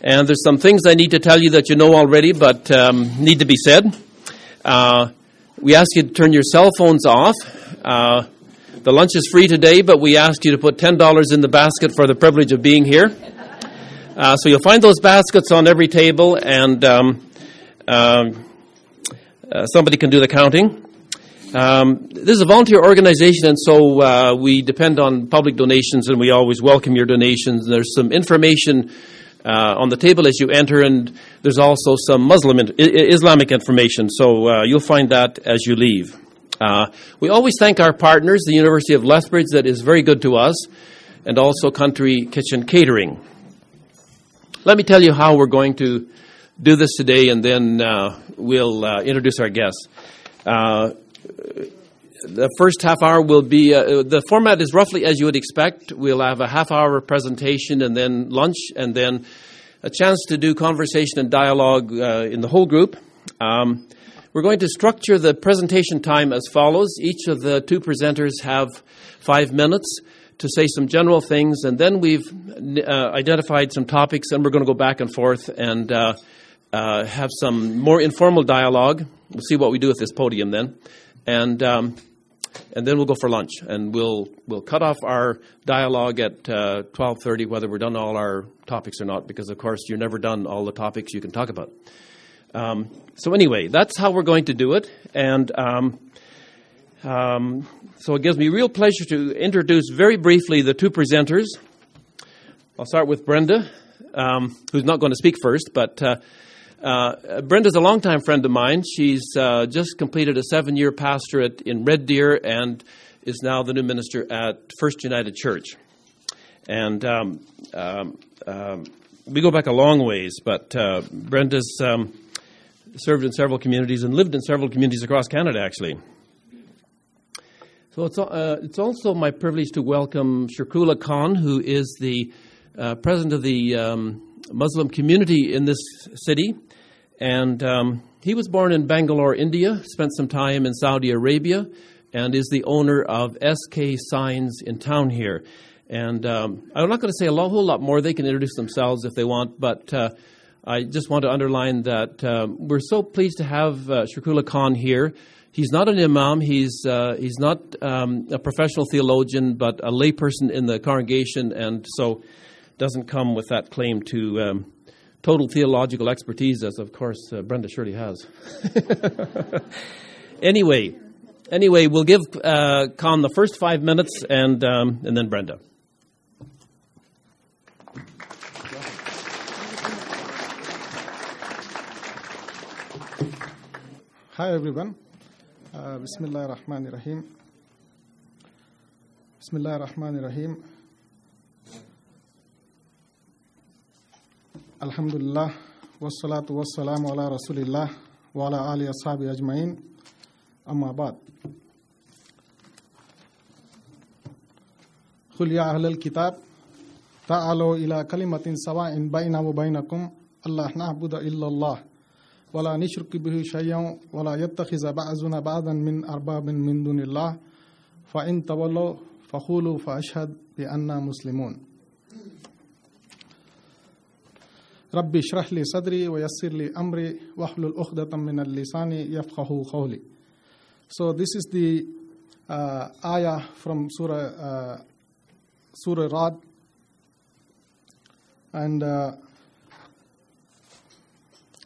And there's some things I need to tell you that you know already, but um, need to be said. Uh, we ask you to turn your cell phones off. Uh, the lunch is free today, but we ask you to put $10 in the basket for the privilege of being here. Uh, so you'll find those baskets on every table, and um, um, uh, somebody can do the counting. Um, this is a volunteer organization, and so uh, we depend on public donations, and we always welcome your donations. There's some information uh, on the table as you enter, and there's also some Muslim in- Islamic information, so uh, you'll find that as you leave. Uh, we always thank our partners, the University of Lethbridge, that is very good to us, and also Country Kitchen Catering. Let me tell you how we're going to do this today, and then uh, we'll uh, introduce our guests. The first half hour will be uh, the format is roughly as you would expect. We'll have a half hour presentation and then lunch, and then a chance to do conversation and dialogue uh, in the whole group. Um, we're going to structure the presentation time as follows. Each of the two presenters have five minutes to say some general things, and then we've uh, identified some topics, and we're going to go back and forth and uh, uh, have some more informal dialogue. We'll see what we do with this podium then, and um, and then we'll go for lunch, and we'll we'll cut off our dialogue at uh, twelve thirty, whether we're done all our topics or not, because of course you're never done all the topics you can talk about. Um, so anyway, that's how we're going to do it, and. Um, um, so it gives me real pleasure to introduce very briefly the two presenters. I'll start with Brenda, um, who's not going to speak first, but uh, uh, Brenda's a longtime friend of mine. She's uh, just completed a seven year pastorate in Red Deer and is now the new minister at First United Church. And um, um, um we go back a long ways, but uh, Brenda's um, served in several communities and lived in several communities across Canada, actually. So it's, uh, it's also my privilege to welcome Sharkula Khan, who is the uh, president of the um, Muslim community in this city. And um, he was born in Bangalore, India, spent some time in Saudi Arabia, and is the owner of SK Signs in town here. And um, I'm not going to say a whole lot more. They can introduce themselves if they want, but uh, I just want to underline that um, we're so pleased to have uh, Sharkula Khan here. He's not an imam. He's uh, he's not um, a professional theologian, but a layperson in the congregation, and so doesn't come with that claim to um, total theological expertise, as of course uh, Brenda surely has. anyway, anyway, we'll give uh, Khan the first five minutes, and um, and then Brenda. Hi everyone. Uh, Bismillah ar-Rahman ar-Rahim. Bismillah ar-Rahman ar-Rahim. Alhamdulillah. Wassalatu wassalamu ala Rasulillah wa ala ali ashabi ajma'in. Amma ba'd. قل يا أهل الكتاب تعالوا إلى كلمة سواء بيننا وبينكم الله نعبد إلا الله ولا نشرك به شيئا ولا يتخذ بعضنا بعضا من أرباب من دون الله فإن تولوا فقولوا فأشهد بأننا مسلمون ربي اشرح لي صدري ويسر لي أمري واحلل عقدة من اللسان يفقه قولي So this is the uh, ayah from Surah uh, Surah Rad and uh,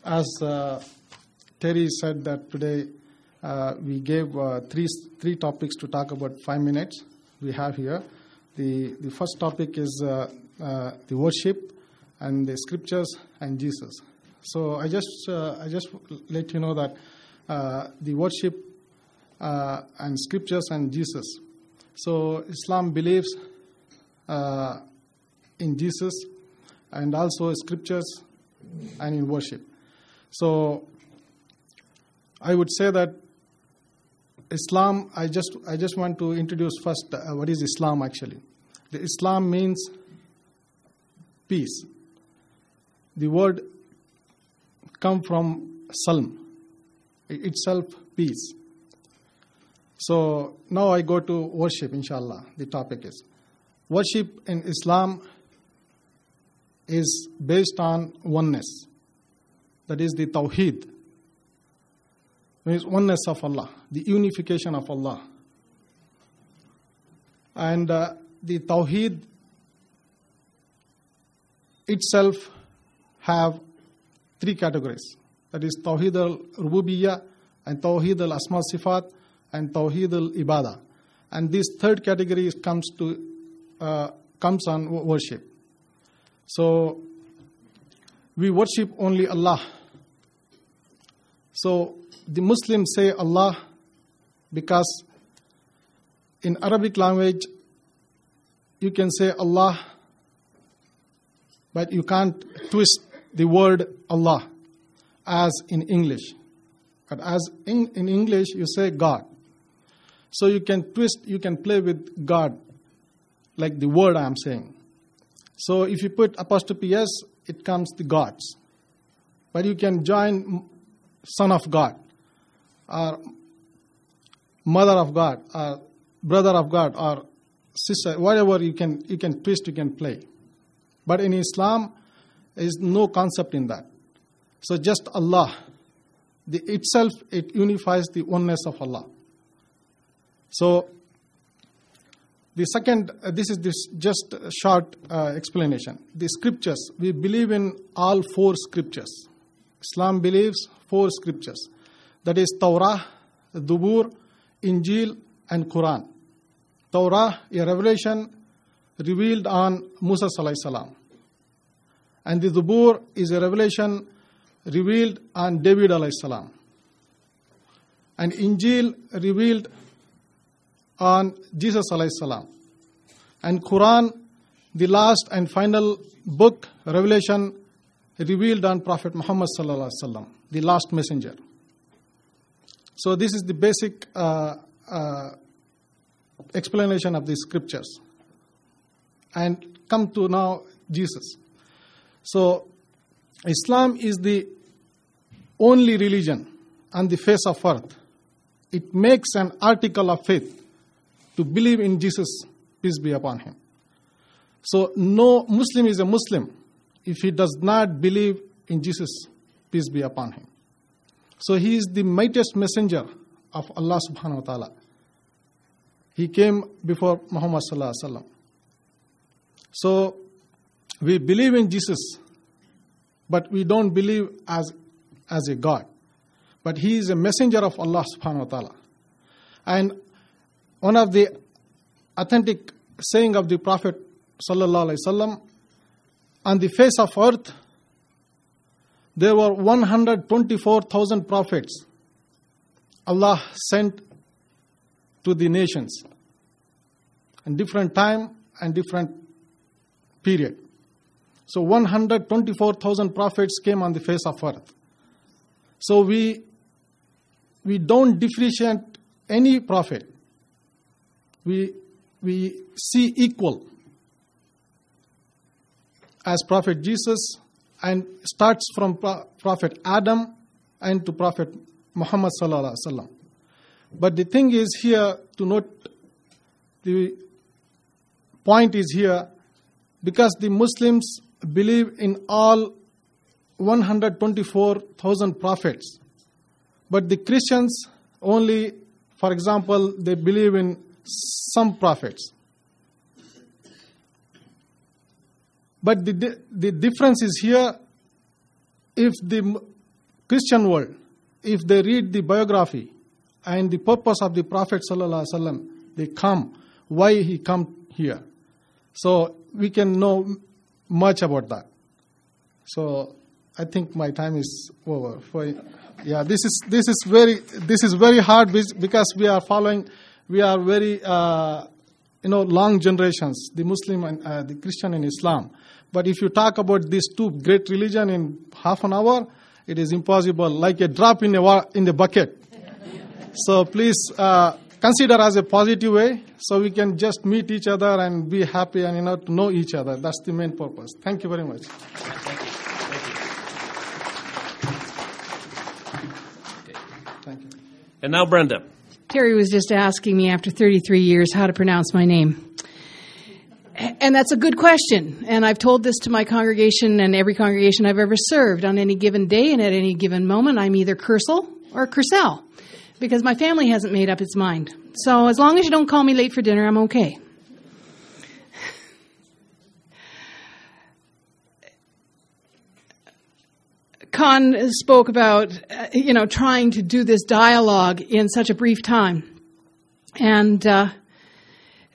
as uh, Terry said that today uh, we gave uh, three three topics to talk about five minutes. We have here the the first topic is uh, uh, the worship and the scriptures and Jesus. So I just uh, I just let you know that the worship and scriptures and Jesus. So Islam believes in Jesus and also scriptures and in worship. So I would say that Islam, I just, I just want to introduce first uh, what is Islam actually. The Islam means peace. The word come from Salm, itself peace. So now I go to worship, inshallah. The topic is worship in Islam is based on oneness. That is the Tawheed. Means oneness of Allah, the unification of Allah. And uh, the Tawheed itself have three categories. That is Tawheed al-Rububiyyah and Tawheed al-Asma Sifat and Tawheed al-Ibadah. And this third category comes to uh, comes on worship. So we worship only Allah. So the Muslims say Allah because in Arabic language you can say Allah, but you can't twist the word Allah as in English. But as in, in English you say God. So you can twist, you can play with God, like the word I am saying. So if you put apostrophe S, it comes the gods. But you can join Son of God, or Mother of God, or Brother of God, or sister, whatever you can, you can twist, you can play. But in Islam, there is no concept in that. So just Allah, the itself, it unifies the oneness of Allah. So the second, uh, this is this just short uh, explanation. The scriptures, we believe in all four scriptures. Islam believes four scriptures. That is Torah, Dubur, Injil, and Quran. Torah, a revelation revealed on Musa salam. And the Dubur is a revelation revealed on David alayhi salam. And Injil revealed on Jesus alayhi salam. And Quran, the last and final book, revelation revealed on Prophet Muhammad sallallahu alaihi wasallam, the last messenger. So this is the basic uh, uh, explanation of the scriptures. And come to now Jesus. So Islam is the only religion on the face of earth. It makes an article of faith to believe in Jesus, peace be upon him. So no Muslim is a Muslim if he does not believe in Jesus, peace be upon him. So he is the mightiest messenger of Allah subhanahu wa ta'ala. He came before Muhammad sallallahu alaihi wasallam. So we believe in Jesus, but we don't believe as, as a God. But he is a messenger of Allah subhanahu wa ta'ala. And one of the authentic saying of the Prophet sallallahu alaihi wasallam on the face of earth there were 124,000 prophets Allah sent to the nations in different time and different period. So 124,000 prophets came on the face of earth. So we we don't differentiate any prophet. We we see equal as Prophet Jesus and starts from Prophet Adam and to Prophet Muhammad sallallahu. But the thing is here to note the point is here because the Muslims believe in all 124,000 prophets, but the Christians only, for example, they believe in some prophets. But the, the difference is here if the Christian world, if they read the biography and the purpose of the Prophet ﷺ, they come, why he come here. So we can know much about that. So I think my time is over. For, yeah, this is this is very this is very hard because we are following, we are very uh, you know long generations, the Muslim and uh, the Christian and Islam. But if you talk about these two great religion in half an hour, it is impossible, like a drop in a in the bucket. so please uh, consider as a positive way, so we can just meet each other and be happy and you know to know each other. That's the main purpose. Thank you very much. Thank you. Thank you. And now Brenda. Terry was just asking me after 33 years how to pronounce my name. and that's a good question. And I've told this to my congregation and every congregation I've ever served. On any given day and at any given moment, I'm either Kersel or Kersel because my family hasn't made up its mind. So as long as you don't call me late for dinner, I'm okay. Khan spoke about, uh, you know, trying to do this dialogue in such a brief time. And, uh,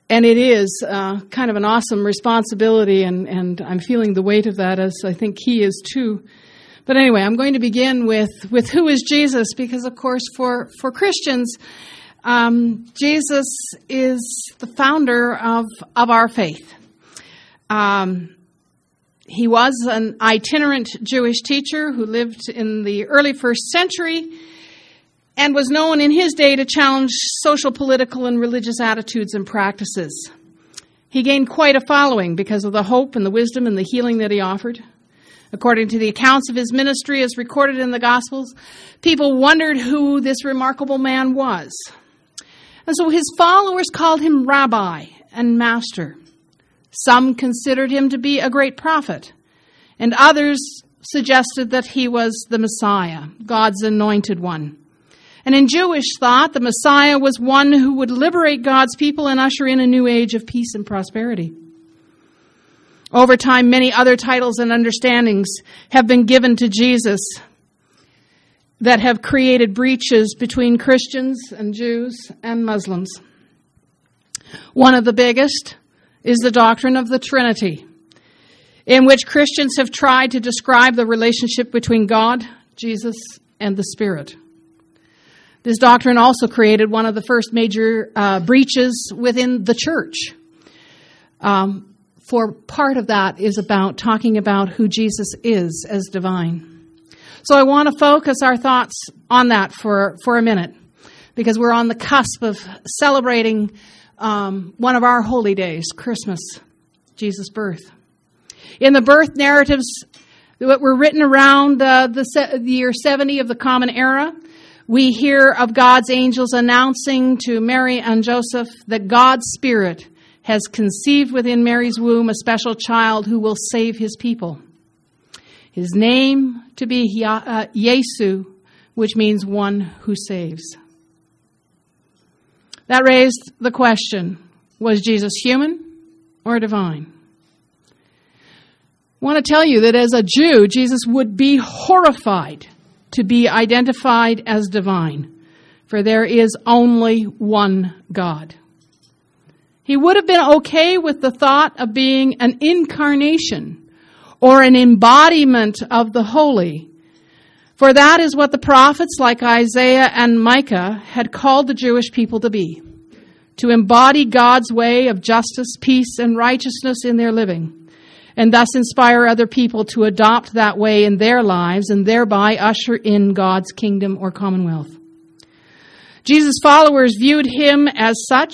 and it is uh, kind of an awesome responsibility, and, and I'm feeling the weight of that as I think he is too. But anyway, I'm going to begin with, with who is Jesus, because of course, for, for Christians, um, Jesus is the founder of, of our faith. Um, he was an itinerant Jewish teacher who lived in the early first century and was known in his day to challenge social, political, and religious attitudes and practices. He gained quite a following because of the hope and the wisdom and the healing that he offered. According to the accounts of his ministry as recorded in the Gospels, people wondered who this remarkable man was. And so his followers called him rabbi and master. Some considered him to be a great prophet, and others suggested that he was the Messiah, God's anointed one. And in Jewish thought, the Messiah was one who would liberate God's people and usher in a new age of peace and prosperity. Over time, many other titles and understandings have been given to Jesus that have created breaches between Christians and Jews and Muslims. One of the biggest is the doctrine of the Trinity, in which Christians have tried to describe the relationship between God, Jesus, and the Spirit. This doctrine also created one of the first major uh, breaches within the church. Um, for part of that is about talking about who Jesus is as divine. So I want to focus our thoughts on that for, for a minute because we're on the cusp of celebrating um, one of our holy days, Christmas, Jesus' birth. In the birth narratives that were written around uh, the, se- the year 70 of the Common Era, we hear of God's angels announcing to Mary and Joseph that God's Spirit has conceived within Mary's womb a special child who will save his people. His name to be uh, Yesu, which means one who saves. That raised the question was Jesus human or divine? I want to tell you that as a Jew, Jesus would be horrified to be identified as divine, for there is only one God. He would have been okay with the thought of being an incarnation or an embodiment of the holy, for that is what the prophets like Isaiah and Micah had called the Jewish people to be to embody God's way of justice, peace, and righteousness in their living and thus inspire other people to adopt that way in their lives and thereby usher in God's kingdom or commonwealth. Jesus' followers viewed him as such,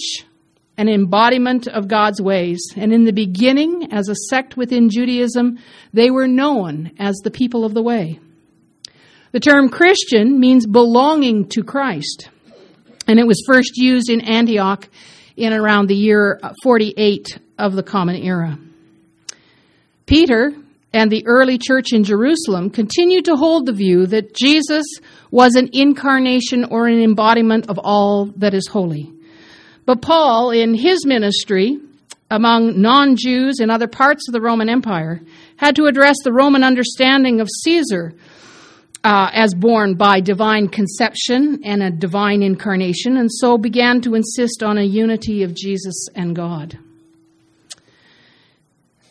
an embodiment of God's ways. And in the beginning, as a sect within Judaism, they were known as the people of the way. The term Christian means belonging to Christ. And it was first used in Antioch in around the year 48 of the Common Era. Peter and the early church in Jerusalem continued to hold the view that Jesus was an incarnation or an embodiment of all that is holy. But Paul, in his ministry among non Jews in other parts of the Roman Empire, had to address the Roman understanding of Caesar uh, as born by divine conception and a divine incarnation, and so began to insist on a unity of Jesus and God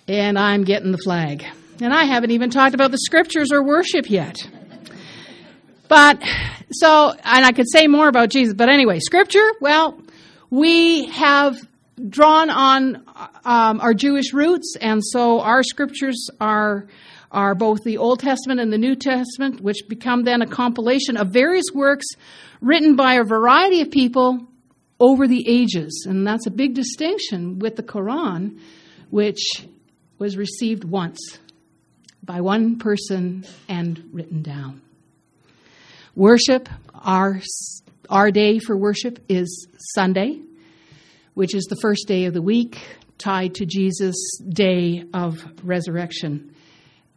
and I'm getting the flag. And I haven't even talked about the scriptures or worship yet. But, so, and I could say more about Jesus, but anyway, scripture, well, we have drawn on um, our Jewish roots, and so our scriptures are are both the Old Testament and the New Testament, which become then a compilation of various works written by a variety of people over the ages. And that's a big distinction with the Quran, which was received once by one person and written down. Worship, our, our day for worship is Sunday, which is the first day of the week, tied to Jesus' day of resurrection.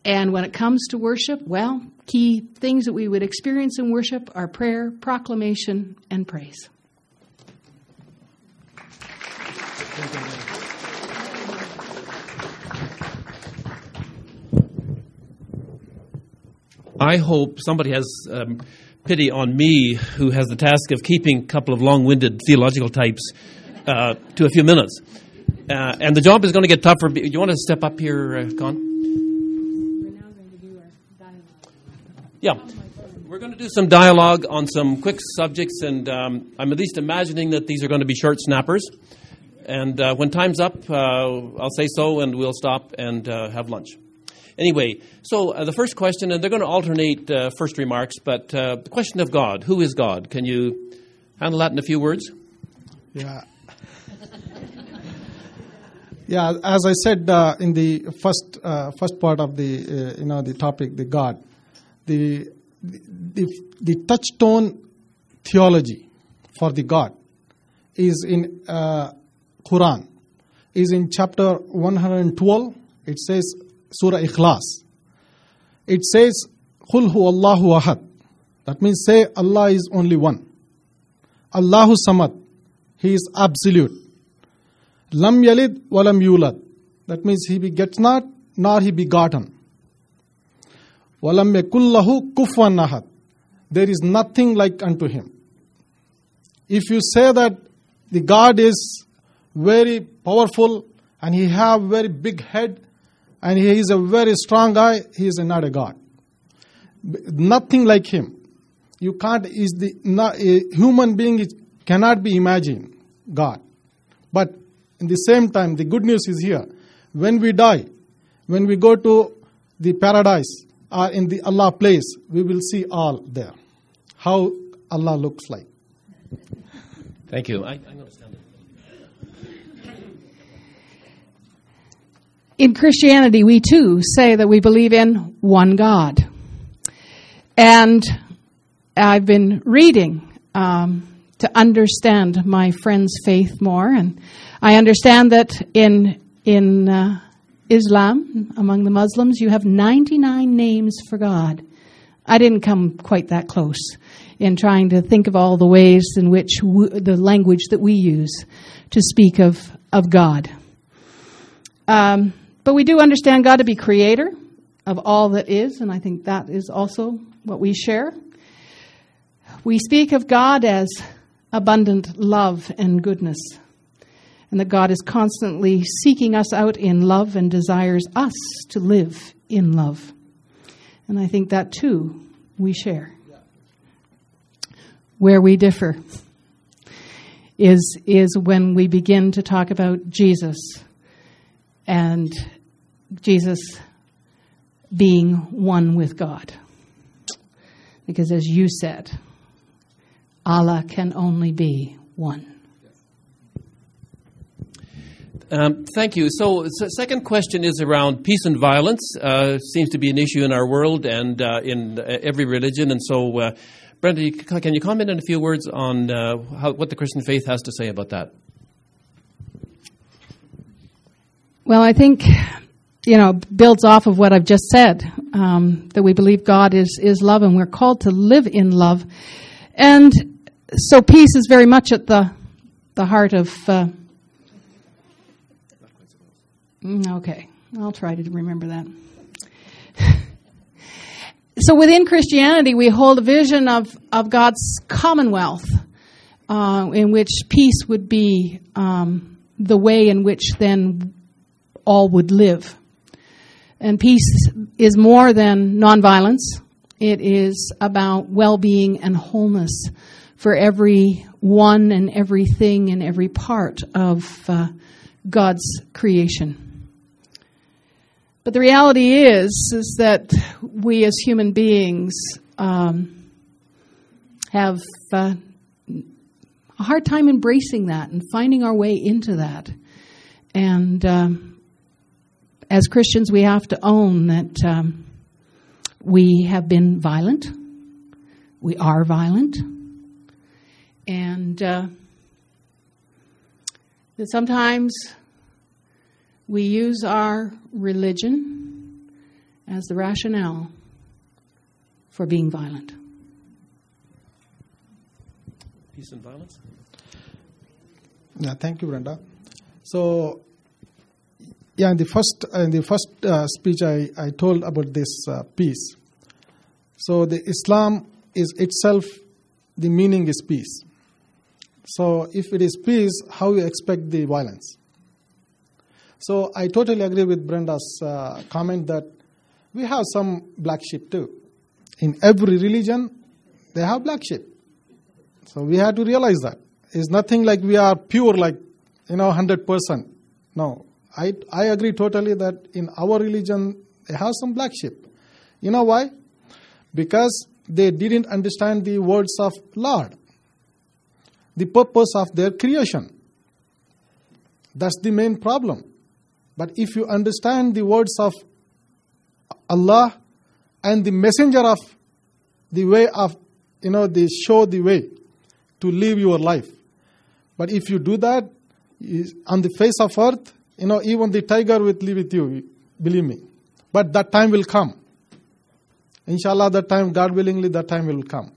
And when it comes to worship, well, key things that we would experience in worship are prayer, proclamation, and praise. I hope somebody has um, pity on me, who has the task of keeping a couple of long winded theological types uh, to a few minutes. Uh, and the job is going to get tougher. Do you want to step up here, uh, Khan? Yeah. We're going to do some dialogue on some quick subjects, and um, I'm at least imagining that these are going to be short snappers. And uh, when time's up, uh, I'll say so, and we'll stop and uh, have lunch. Anyway, so uh, the first question, and they're going to alternate uh, first remarks, but uh, the question of God. Who is God? Can you handle that in a few words? Yeah. yeah, as I said uh, in the first uh, first part of the uh, you know the topic, the God, the the the touchstone theology for the God is in Quran, is in chapter 112. It says Surah Ikhlas. It says, "Qul hu Allahu ahad." That means say Allah is only one. Allahu samad. He is absolute. Lam yalid walam yulad. That means he begets not, nor he begotten. Walam yakullahu kufwan ahad. There is nothing like unto him. If you say that the God is very powerful and he have very big head and he is a very strong guy, he is not a God. Nothing like him. You can't is the not, a human being is, cannot be imagined God. But in the same time, the good news is here. When we die, when we go to the paradise or in the Allah place, we will see all there. How Allah looks like. Thank you. I, I'm going to stand In Christianity, we too say that we believe in one God. And I've been reading um, to understand my friend's faith more, and I understand that in in uh, Islam, among the Muslims, you have 99 names for God. I didn't come quite that close in trying to think of all the ways in which the language that we use to speak of of God. Um, but we do understand God to be creator of all that is, and I think that is also what we share. We speak of God as abundant love and goodness, and that God is constantly seeking us out in love and desires us to live in love. And I think that too we share. Where we differ is, is when we begin to talk about Jesus and Jesus being one with God. Because as you said, Allah can only be one. Um, thank you. So, so, second question is around peace and violence. Uh, seems to be an issue in our world and uh, in uh, every religion. And so, uh, Brenda, can you comment in a few words on uh, how, what the Christian faith has to say about that? Well, I think you know builds off of what I've just said um, that we believe God is is love and we're called to live in love, and so peace is very much at the the heart of. Uh, mm, okay, I'll try to remember that. so within Christianity, we hold a vision of of God's commonwealth, uh, in which peace would be um, the way in which then all would live. And peace is more than nonviolence. It is about well-being and wholeness for every one and everything and every part of uh, God's creation. But the reality is, is that we as human beings um, have uh, a hard time embracing that and finding our way into that. And um, as Christians, we have to own that um, we have been violent. We are violent. And uh, that sometimes we use our religion as the rationale for being violent. Peace and violence? Yeah, thank you, Brenda. So, yeah, in the first in the first uh, speech, I, I told about this uh, peace. So, the Islam is itself the meaning is peace. So, if it is peace, how you expect the violence? So, I totally agree with Brenda's uh, comment that we have some black sheep too. In every religion, they have black sheep. So, we have to realize that it's nothing like we are pure, like you know, hundred percent. No, I I agree totally that in our religion they have some black sheep. You know why? Because they didn't understand the words of Lord, the purpose of their creation. That's the main problem. But if you understand the words of Allah and the messenger of the way of, you know, they show the way to live your life. But if you do that, on the face of earth, you know, even the tiger will live with you, believe me. But that time will come. Inshallah, that time, God willingly, that time will come.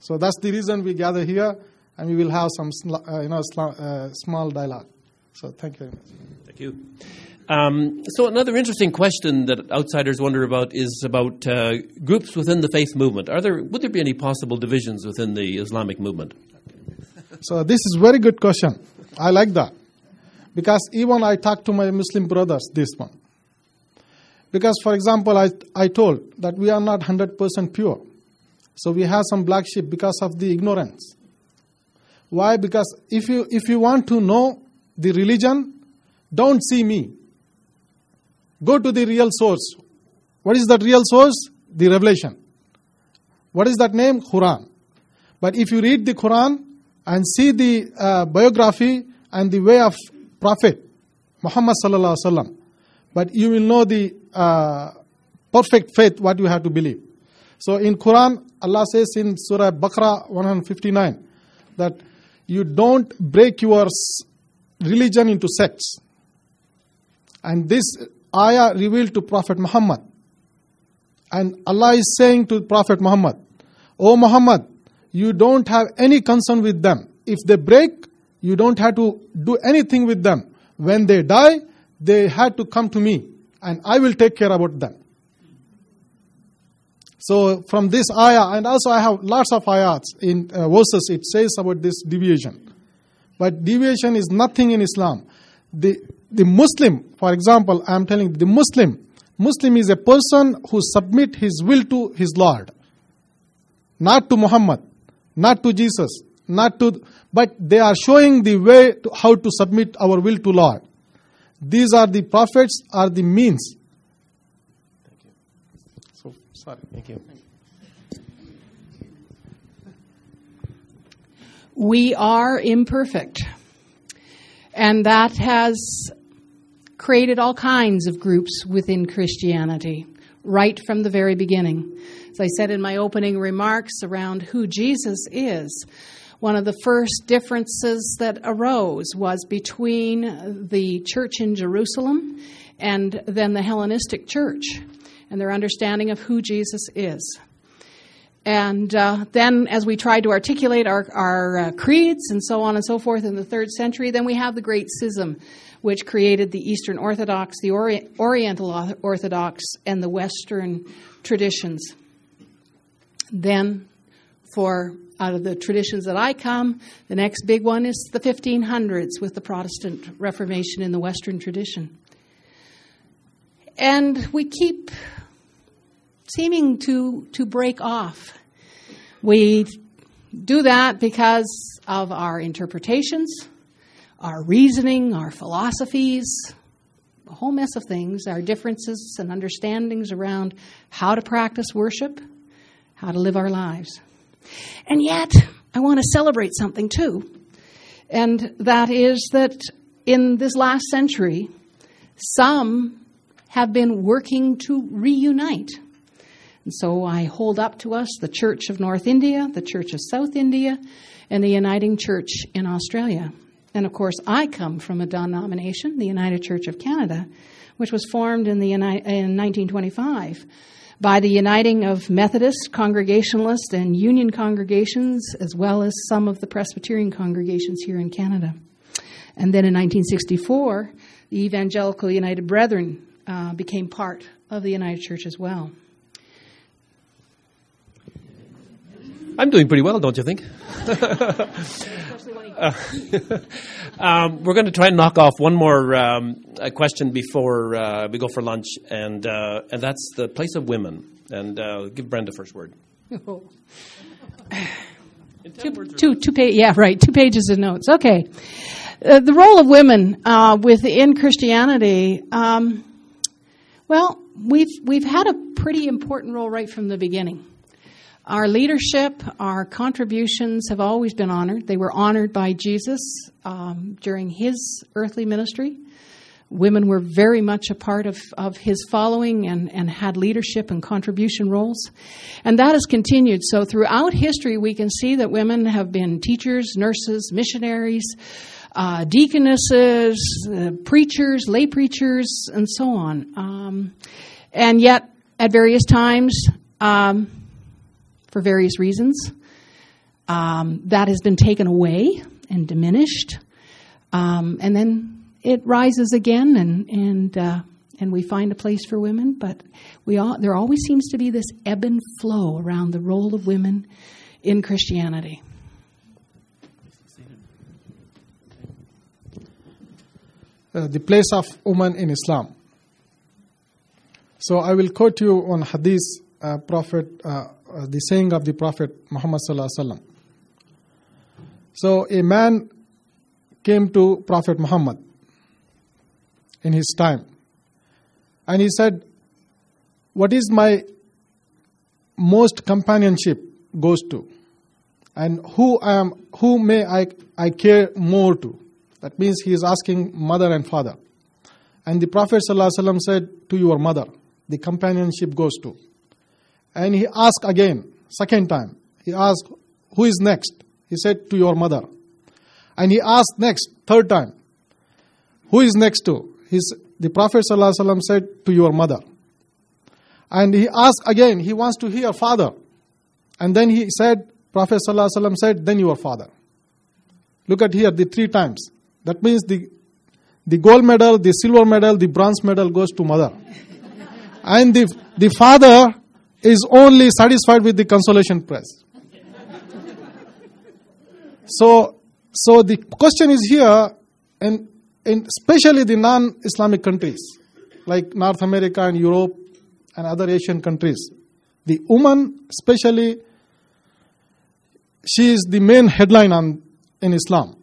So that's the reason we gather here, and we will have some, uh, you know, uh, small dialogue. So thank you very much. Thank you. Um, so another interesting question that outsiders wonder about is about uh, groups within the faith movement. Are there would there be any possible divisions within the Islamic movement? So this is very good question. I like that because even I talk to my Muslim brothers this one. Because, for example, I, I told that we are not 100% pure. So we have some black sheep because of the ignorance. Why? Because if you, if you want to know the religion, don't see me. Go to the real source. What is that real source? The revelation. What is that name? Quran. But if you read the Quran and see the uh, biography and the way of Prophet Muhammad sallallahu alaihi wasallam, but you will know the uh, perfect faith what you have to believe. So in Quran, Allah says in Surah Baqarah 159 that you don't break your religion into sects. And this ayah revealed to Prophet Muhammad. And Allah is saying to Prophet Muhammad, O Muhammad, you don't have any concern with them. If they break, you don't have to do anything with them. When they die, they had to come to me, and I will take care about them. So from this ayah, and also I have lots of ayahs in uh, verses, it says about this deviation. But deviation is nothing in Islam. The, the Muslim, for example, I am telling the Muslim, Muslim is a person who submit his will to his Lord, not to Muhammad, not to Jesus, not to, but they are showing the way to how to submit our will to Lord. These are the prophets, are the means. Thank you. So sorry. Thank you. We are imperfect. And that has created all kinds of groups within Christianity, right from the very beginning. As I said in my opening remarks around who Jesus is, one of the first differences that arose was between the church in Jerusalem and then the Hellenistic church and their understanding of who Jesus is. And uh, then, as we tried to articulate our, our uh, creeds and so on and so forth in the third century, then we have the Great Schism, which created the Eastern Orthodox, the Ori- Oriental Orthodox, and the Western traditions. Then, for out of the traditions that I come, the next big one is the 1500s with the Protestant Reformation in the Western tradition. And we keep seeming to, to break off. We do that because of our interpretations, our reasoning, our philosophies, a whole mess of things, our differences and understandings around how to practice worship, how to live our lives. And yet, I want to celebrate something too. And that is that in this last century, some have been working to reunite. And so I hold up to us the Church of North India, the Church of South India, and the Uniting Church in Australia. And of course, I come from a denomination, the United Church of Canada, which was formed in, the, in 1925 by the uniting of Methodist, Congregationalist, and Union congregations, as well as some of the Presbyterian congregations here in Canada. And then in 1964, the Evangelical United Brethren uh, became part of the United Church as well. I'm doing pretty well, don't you think? uh, um, we're going to try and knock off one more um, question before uh, we go for lunch, and uh, and that's the place of women. And uh, give Brenda first word. two, two, two pa- yeah, right. Two pages of notes. Okay. Uh, the role of women uh, within Christianity. Um, well, we've we've had a pretty important role right from the beginning. Our leadership, our contributions have always been honored. They were honored by Jesus um, during his earthly ministry. Women were very much a part of, of his following and, and had leadership and contribution roles. And that has continued. So throughout history, we can see that women have been teachers, nurses, missionaries, uh, deaconesses, uh, preachers, lay preachers, and so on. Um, and yet, at various times, um, for various reasons. Um, that has been taken away and diminished, um, and then it rises again, and and uh, and we find a place for women. But we all, there always seems to be this ebb and flow around the role of women in Christianity. Uh, the place of woman in Islam. So I will quote you on Hadith, uh, Prophet uh, uh, the saying of the Prophet Muhammad So a man came to Prophet Muhammad in his time, and he said, "What is my most companionship goes to, and who I am, who may I I care more to?" That means he is asking mother and father, and the Prophet sallallahu said, "To your mother, the companionship goes to." And he asked again, second time. He asked, Who is next? He said, To your mother. And he asked next, third time, Who is next to? His, the Prophet ﷺ said, To your mother. And he asked again, he wants to hear father. And then he said, Prophet ﷺ said, Then your father. Look at here, the three times. That means the, the gold medal, the silver medal, the bronze medal goes to mother. and the, the father is only satisfied with the consolation prize. so, so the question is here, and, and especially the non-Islamic countries like North America and Europe and other Asian countries, the woman, especially, she is the main headline on, in Islam.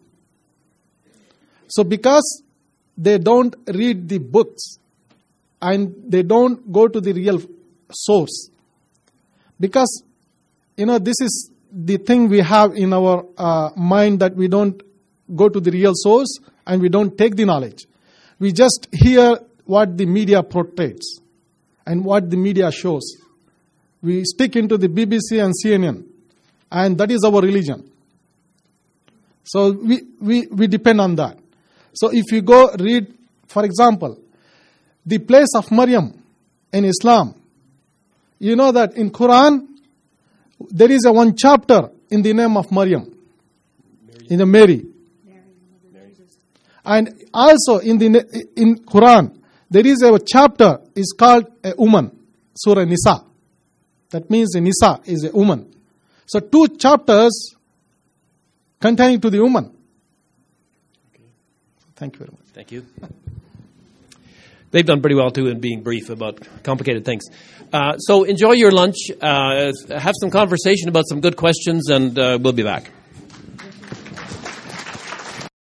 So, because they don't read the books and they don't go to the real source, because, you know, this is the thing we have in our uh, mind that we don't go to the real source and we don't take the knowledge. We just hear what the media portrays and what the media shows. We stick into the BBC and CNN, and that is our religion. So we, we, we depend on that. So if you go read, for example, the place of Maryam in Islam, you know that in Quran, there is a one chapter in the name of Maryam, in the Mary. And also in the in Quran, there is a chapter is called a woman, Surah Nisa. That means Nisa is a woman. So two chapters containing to the woman. Okay. Thank you very much. Thank you. They've done pretty well too in being brief about complicated things. Uh, so enjoy your lunch, uh, have some conversation about some good questions, and uh, we'll be back.